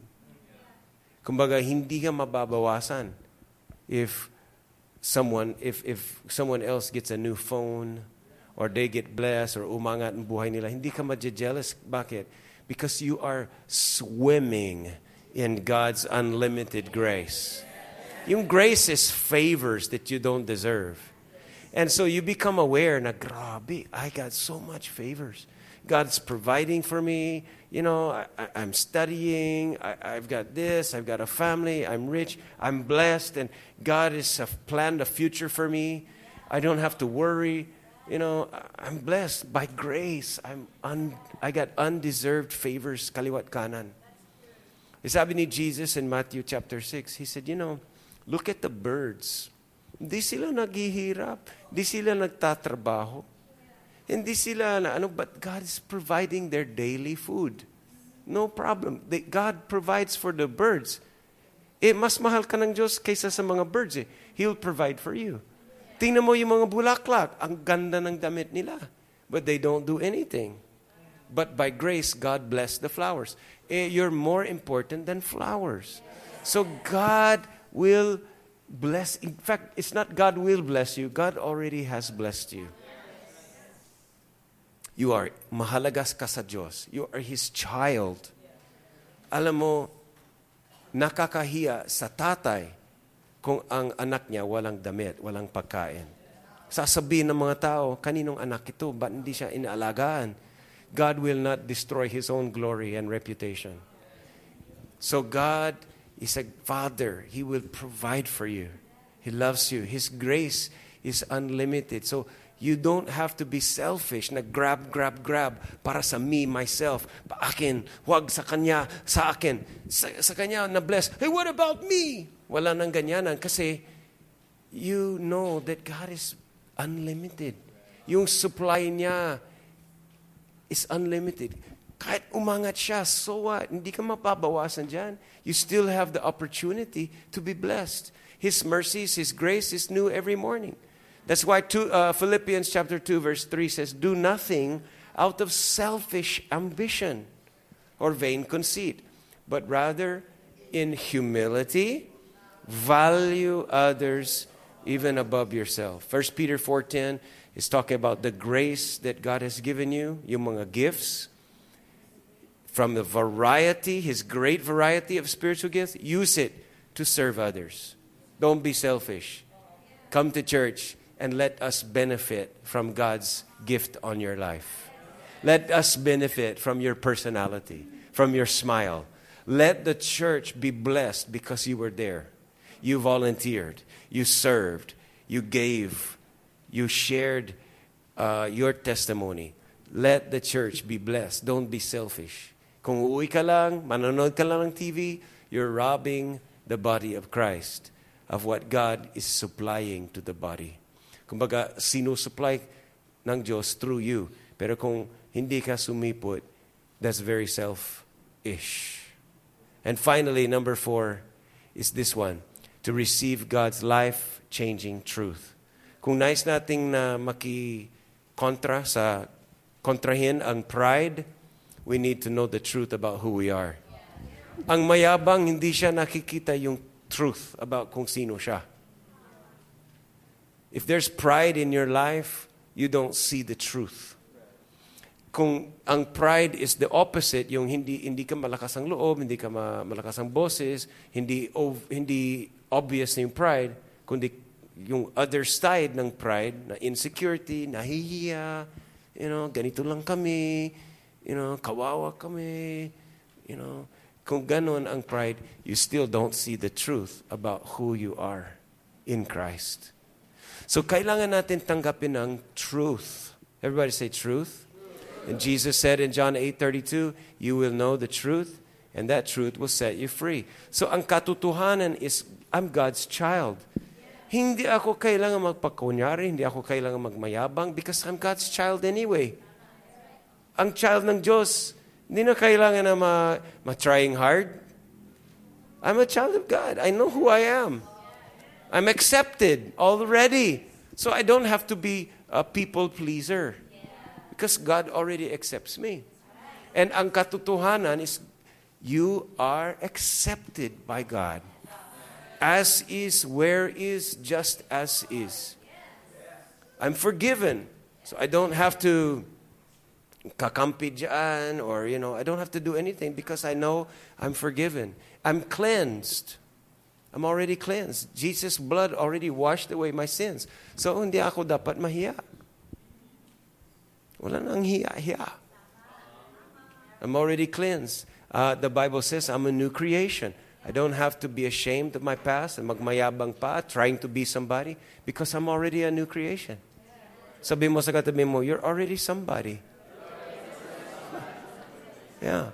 Kumbaga, hindi ka mababawasan if someone if if someone else gets a new phone or they get blessed or umangat ang buhay nila, hindi ka jealous. Bakit? Because you are swimming in God's unlimited grace. Yung grace is favors that you don't deserve. And so you become aware na, grabe, I got so much favors. God's providing for me. You know, I, am studying. I, have got this. I've got a family. I'm rich. I'm blessed. And God has planned a future for me. I don't have to worry you know, I'm blessed by grace. I'm un, I got undeserved favors, kaliwat kanan. Sabi ni Jesus in Matthew chapter 6, he said, you know, look at the birds. Hindi sila naghihirap. Hindi sila nagtatrabaho. Hindi sila na ano, but God is providing their daily food. No problem. They, God provides for the birds. Eh, mas mahal ka ng Diyos kaysa sa mga birds eh. He'll provide for you. Tingnan mo yung mga bulaklak, ang ganda ng damit nila. But they don't do anything. But by grace, God blessed the flowers. Eh, you're more important than flowers. So God will bless. In fact, it's not God will bless you, God already has blessed you. You are mahalagas ka sa Diyos. You are His child. Alam mo, nakakahiya sa tatay kung ang anak niya walang damit, walang pagkain. Sasabihin ng mga tao, kaninong anak ito? Ba't hindi siya inaalagaan? God will not destroy His own glory and reputation. So God is said, Father. He will provide for you. He loves you. His grace is unlimited. So you don't have to be selfish na grab, grab, grab para sa me, myself. Pa akin, wag sa kanya, sa akin. Sa, sa kanya na bless. Hey, what about me? Wala nang ganyanan kasi you know that God is unlimited. Yung supply niya is unlimited. Kahit umangat siya, so what? Hindi ka mapabawasan dyan. You still have the opportunity to be blessed. His mercies, His grace is new every morning. That's why two, uh, Philippians chapter 2 verse 3 says, Do nothing out of selfish ambition or vain conceit, but rather in humility value others even above yourself. 1 Peter 4:10 is talking about the grace that God has given you, yung mga gifts from the variety, his great variety of spiritual gifts, use it to serve others. Don't be selfish. Come to church and let us benefit from God's gift on your life. Let us benefit from your personality, from your smile. Let the church be blessed because you were there. You volunteered, you served, you gave, you shared uh, your testimony. Let the church be blessed. Don't be selfish. Kung uuwi ka lang, manonood ka lang ng TV, you're robbing the body of Christ of what God is supplying to the body. Kumbaga, sinusupply ng Diyos through you. Pero kung hindi ka sumipot, that's very selfish. And finally, number four is this one to receive God's life-changing truth. Kung nais nating na maki-kontra sa kontrahin ang pride, we need to know the truth about who we are. Ang mayabang, hindi siya nakikita yung truth about kung sino siya. If there's pride in your life, you don't see the truth kung ang pride is the opposite, yung hindi hindi ka malakas ang loob, hindi ka ma, malakas ang boses, hindi ov, hindi obvious na yung pride, kundi yung other side ng pride, na insecurity, nahihiya, you know, ganito lang kami, you know, kawawa kami, you know. Kung ganon ang pride, you still don't see the truth about who you are in Christ. So kailangan natin tanggapin ang truth. Everybody say truth. And Jesus said in John 8:32, you will know the truth and that truth will set you free. So ang katotohanan is I'm God's child. Hindi ako kailangan magpakunyari, hindi ako kailangan magmayabang because I'm God's child anyway. Ang child ng Diyos, hindi na kailangan na ma, ma-trying hard. I'm a child of God. I know who I am. I'm accepted already. So I don't have to be a people pleaser because God already accepts me. And ang katotohanan is you are accepted by God. As is, where is, just as is. I'm forgiven. So I don't have to kakampi dyan or, you know, I don't have to do anything because I know I'm forgiven. I'm cleansed. I'm already cleansed. Jesus' blood already washed away my sins. So hindi ako dapat mahiya. Wala nang hiya-hiya. I'm already cleansed. Uh, the Bible says I'm a new creation. I don't have to be ashamed of my past and magmayabang pa, trying to be somebody, because I'm already a new creation. Sabi mo sa katabi mo, you're already somebody. Yeah.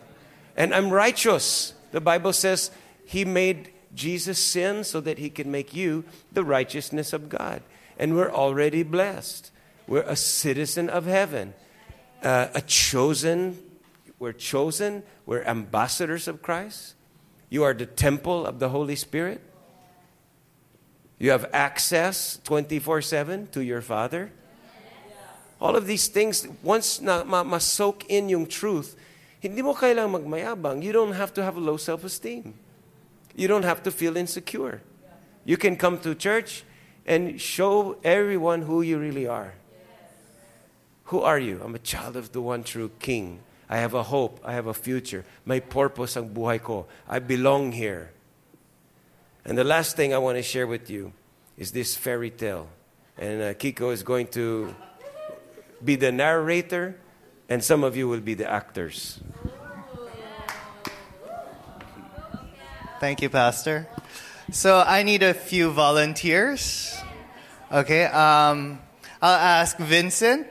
And I'm righteous. The Bible says he made Jesus sin so that he can make you the righteousness of God. And we're already blessed. We're a citizen of heaven, uh, a chosen, we're chosen, we're ambassadors of Christ. You are the temple of the Holy Spirit. You have access 24 7 to your Father. All of these things, once na ma- ma-soak in yung truth, hindi mo kailangang magmayabang. You don't have to have a low self-esteem. You don't have to feel insecure. You can come to church and show everyone who you really are. Who are you? I'm a child of the one true King. I have a hope. I have a future. May purpose ang buhay ko. I belong here. And the last thing I want to share with you is this fairy tale. And uh, Kiko is going to be the narrator, and some of you will be the actors. Thank you, Pastor. So I need a few volunteers. Okay, um, I'll ask Vincent.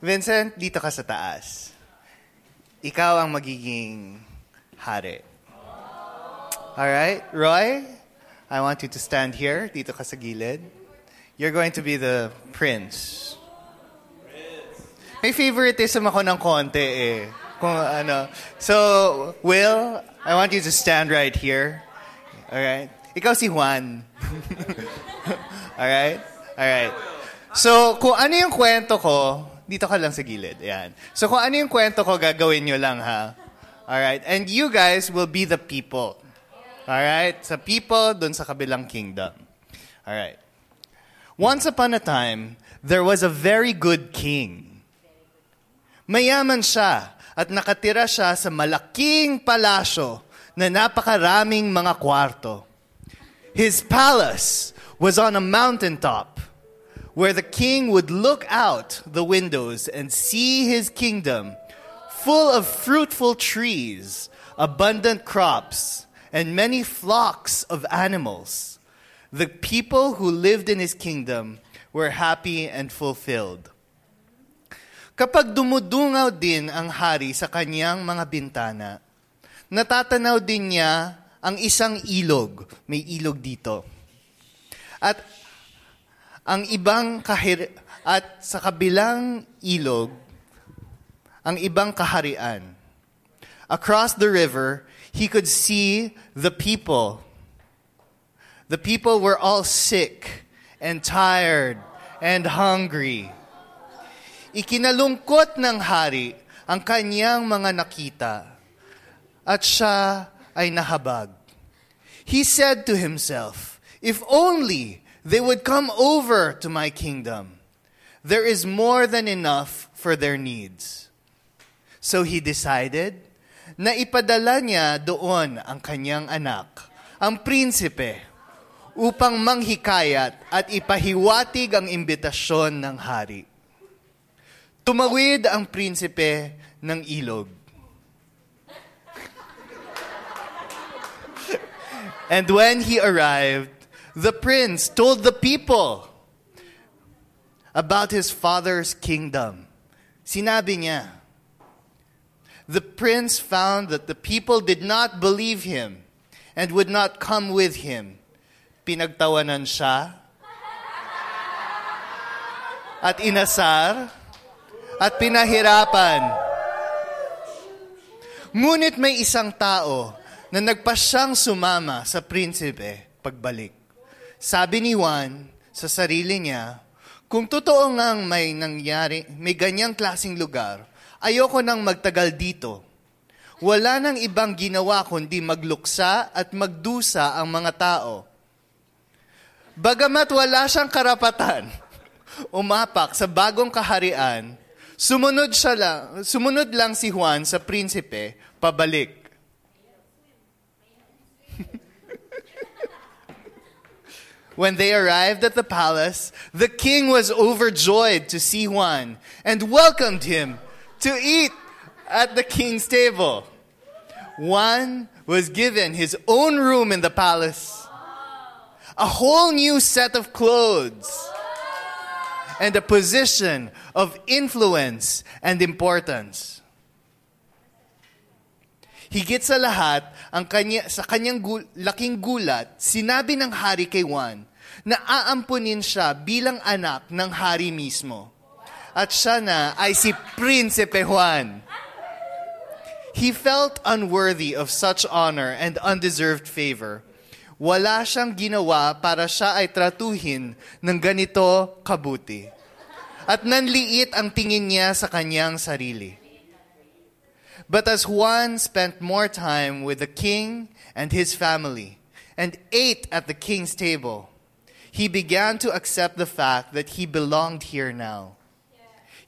Vincent, dito ka sa taas. Ikaw ang magiging hari. Alright, Roy, I want you to stand here. Dito ka sa gilid. You're going to be the prince. May favoritism ako ng konti eh. Kung ano. So, Will, I want you to stand right here. Alright? Ikaw si Juan. Alright? Alright. So, kung ano yung kwento ko, dito ka lang sa gilid. Ayan. So, kung ano yung kwento ko, gagawin nyo lang, ha? Alright? And you guys will be the people. Alright? Sa people, dun sa kabilang kingdom. Alright. Once upon a time, there was a very good king. Mayaman siya at nakatira siya sa malaking palasyo na napakaraming mga kwarto. His palace was on a mountaintop where the king would look out the windows and see his kingdom full of fruitful trees, abundant crops, and many flocks of animals. The people who lived in his kingdom were happy and fulfilled. Kapag dumudungaw din ang hari sa kanyang mga bintana, natatanaw din niya ang isang ilog. May ilog dito. At ang ibang kahir at sa kabilang ilog, ang ibang kaharian. Across the river, he could see the people. The people were all sick and tired and hungry. Ikinalungkot ng hari ang kanyang mga nakita at siya ay nahabag. He said to himself, If only they would come over to my kingdom. There is more than enough for their needs. So he decided na ipadala niya doon ang kanyang anak, ang prinsipe, upang manghikayat at ipahiwatig ang imbitasyon ng hari. Tumawid ang prinsipe ng ilog. and when he arrived, the prince told the people about his father's kingdom. Sinabi niya, the prince found that the people did not believe him and would not come with him. Pinagtawanan siya at inasar at pinahirapan. Ngunit may isang tao na nagpasyang sumama sa prinsipe pagbalik. Sabi ni Juan sa sarili niya, kung totoo ngang may nangyari, may ganyang klasing lugar, ayoko nang magtagal dito. Wala nang ibang ginawa kundi magluksa at magdusa ang mga tao. Bagamat wala siyang karapatan, umapak sa bagong kaharian, sumunod, siya lang, sumunod lang si Juan sa prinsipe pabalik. When they arrived at the palace, the king was overjoyed to see Juan and welcomed him to eat at the king's table. Juan was given his own room in the palace, a whole new set of clothes, and a position of influence and importance. Higit sa lahat, ang kanya, sa kanyang gu, laking gulat, sinabi ng hari kay Juan na aampunin siya bilang anak ng hari mismo. At siya na ay si Prinsipe Juan. He felt unworthy of such honor and undeserved favor. Wala siyang ginawa para siya ay tratuhin ng ganito kabuti. At nanliit ang tingin niya sa kanyang sarili. But as Juan spent more time with the king and his family and ate at the king's table, he began to accept the fact that he belonged here now.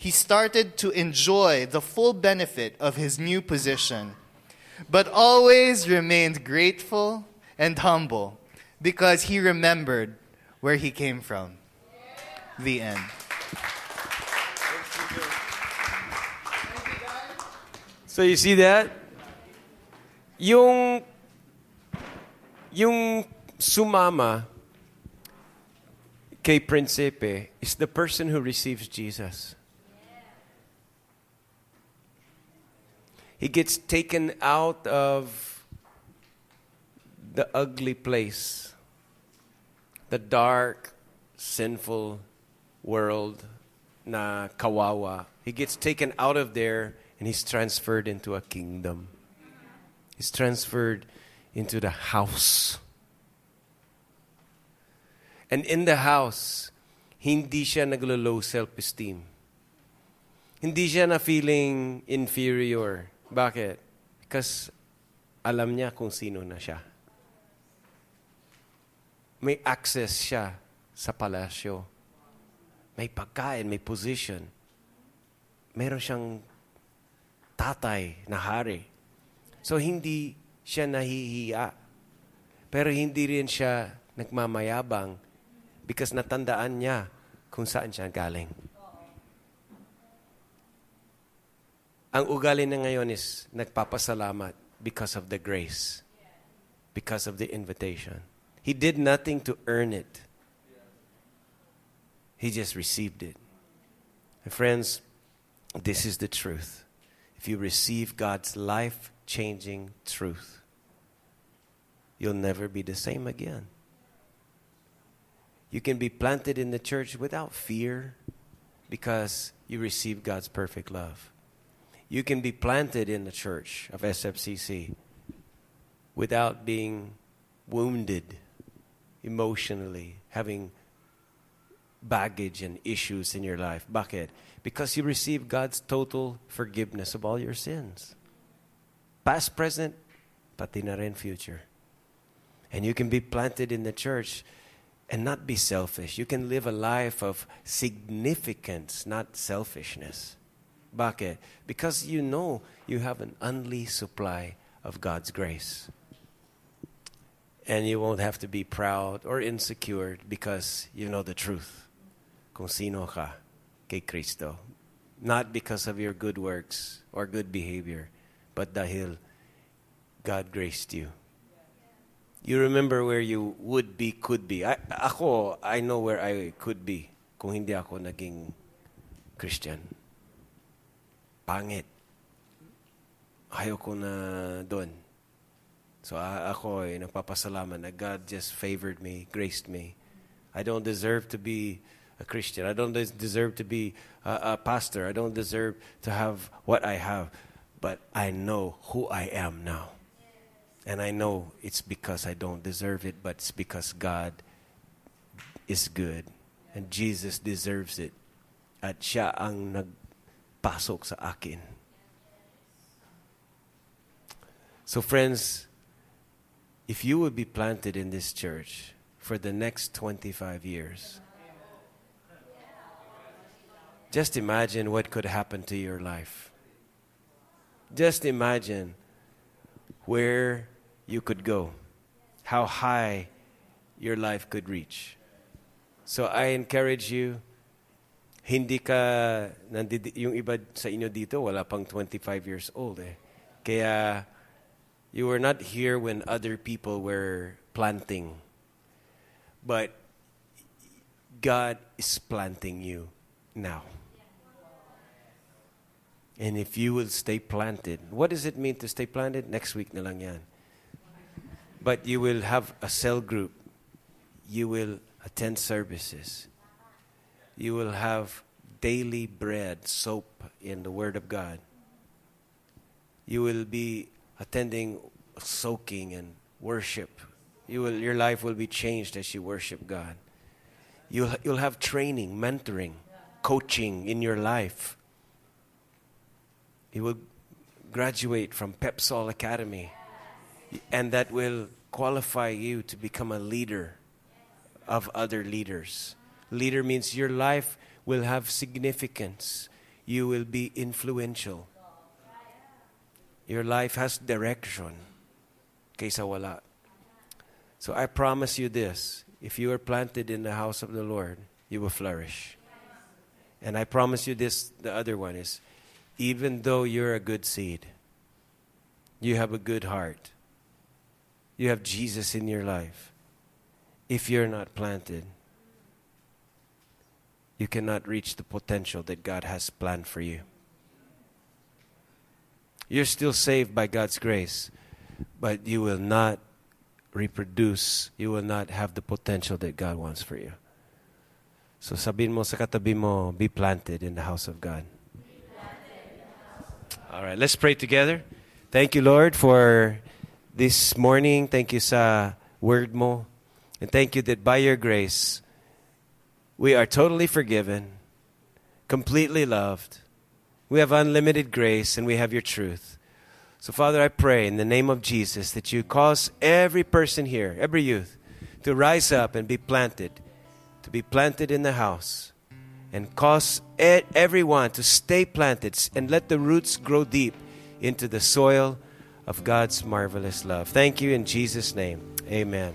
He started to enjoy the full benefit of his new position, but always remained grateful and humble because he remembered where he came from. The end. So you see that? Yung yung sumama kay Prinsipe is the person who receives Jesus. He gets taken out of the ugly place, the dark, sinful world na kawawa. He gets taken out of there and he's transferred into a kingdom. He's transferred into the house. And in the house, hindi siya naglo-low self-esteem. Hindi siya na feeling inferior. Bakit? Because alam niya kung sino na siya. May access siya sa palasyo. May pagkain, may position. Meron siyang tatay na hari. So hindi siya nahihiya. Pero hindi rin siya nagmamayabang because natandaan niya kung saan siya galing. Ang ugali na ngayon is nagpapasalamat because of the grace, because of the invitation. He did nothing to earn it. He just received it. And friends, this is the truth. If you receive God's life changing truth, you'll never be the same again. You can be planted in the church without fear because you receive God's perfect love. You can be planted in the church of SFCC without being wounded emotionally, having baggage and issues in your life. Bakit? Because you receive God's total forgiveness of all your sins. Past, present, pati na rin future. And you can be planted in the church and not be selfish. You can live a life of significance, not selfishness. Bakit? Because you know you have an unleashed supply of God's grace. And you won't have to be proud or insecure because you know the truth. Kung sino ka. Not because of your good works or good behavior, but dahil God graced you. You remember where you would be, could be. I, ako, I know where I could be kung hindi ako naging Christian. Pangit. Ayaw ko na doon. So ako ay nagpapasalamat na God just favored me, graced me. I don't deserve to be a Christian. I don't deserve to be a, a pastor. I don't deserve to have what I have. But I know who I am now. And I know it's because I don't deserve it, but it's because God is good. And Jesus deserves it. At siya ang nagpasok sa akin. So friends, if you would be planted in this church for the next 25 years, just imagine what could happen to your life. Just imagine where you could go, how high your life could reach. So I encourage you, hindi ka, nandidi, yung iba sa inyo dito, wala pang 25 years old eh. Kaya, you were not here when other people were planting. But God is planting you now. And if you will stay planted, what does it mean to stay planted? Next week na yan. But you will have a cell group. You will attend services. You will have daily bread, soap in the Word of God. You will be attending soaking and worship. You will, your life will be changed as you worship God. You'll, you'll have training, mentoring, coaching in your life. You will graduate from Pepsol Academy, and that will qualify you to become a leader of other leaders. Leader means your life will have significance, you will be influential. Your life has direction. Kaysa wala. So I promise you this if you are planted in the house of the Lord, you will flourish. And I promise you this the other one is even though you're a good seed, you have a good heart, you have Jesus in your life, if you're not planted, you cannot reach the potential that God has planned for you. You're still saved by God's grace, but you will not reproduce, you will not have the potential that God wants for you. So sabihin mo sa katabi mo, be planted in the house of God. All right, let's pray together. Thank you, Lord, for this morning. Thank you sa word mo. And thank you that by your grace, we are totally forgiven, completely loved. We have unlimited grace and we have your truth. So, Father, I pray in the name of Jesus that you cause every person here, every youth, to rise up and be planted, to be planted in the house, and cause everyone to stay planted and let the roots grow deep into the soil of God's marvelous love. Thank you in Jesus' name. Amen.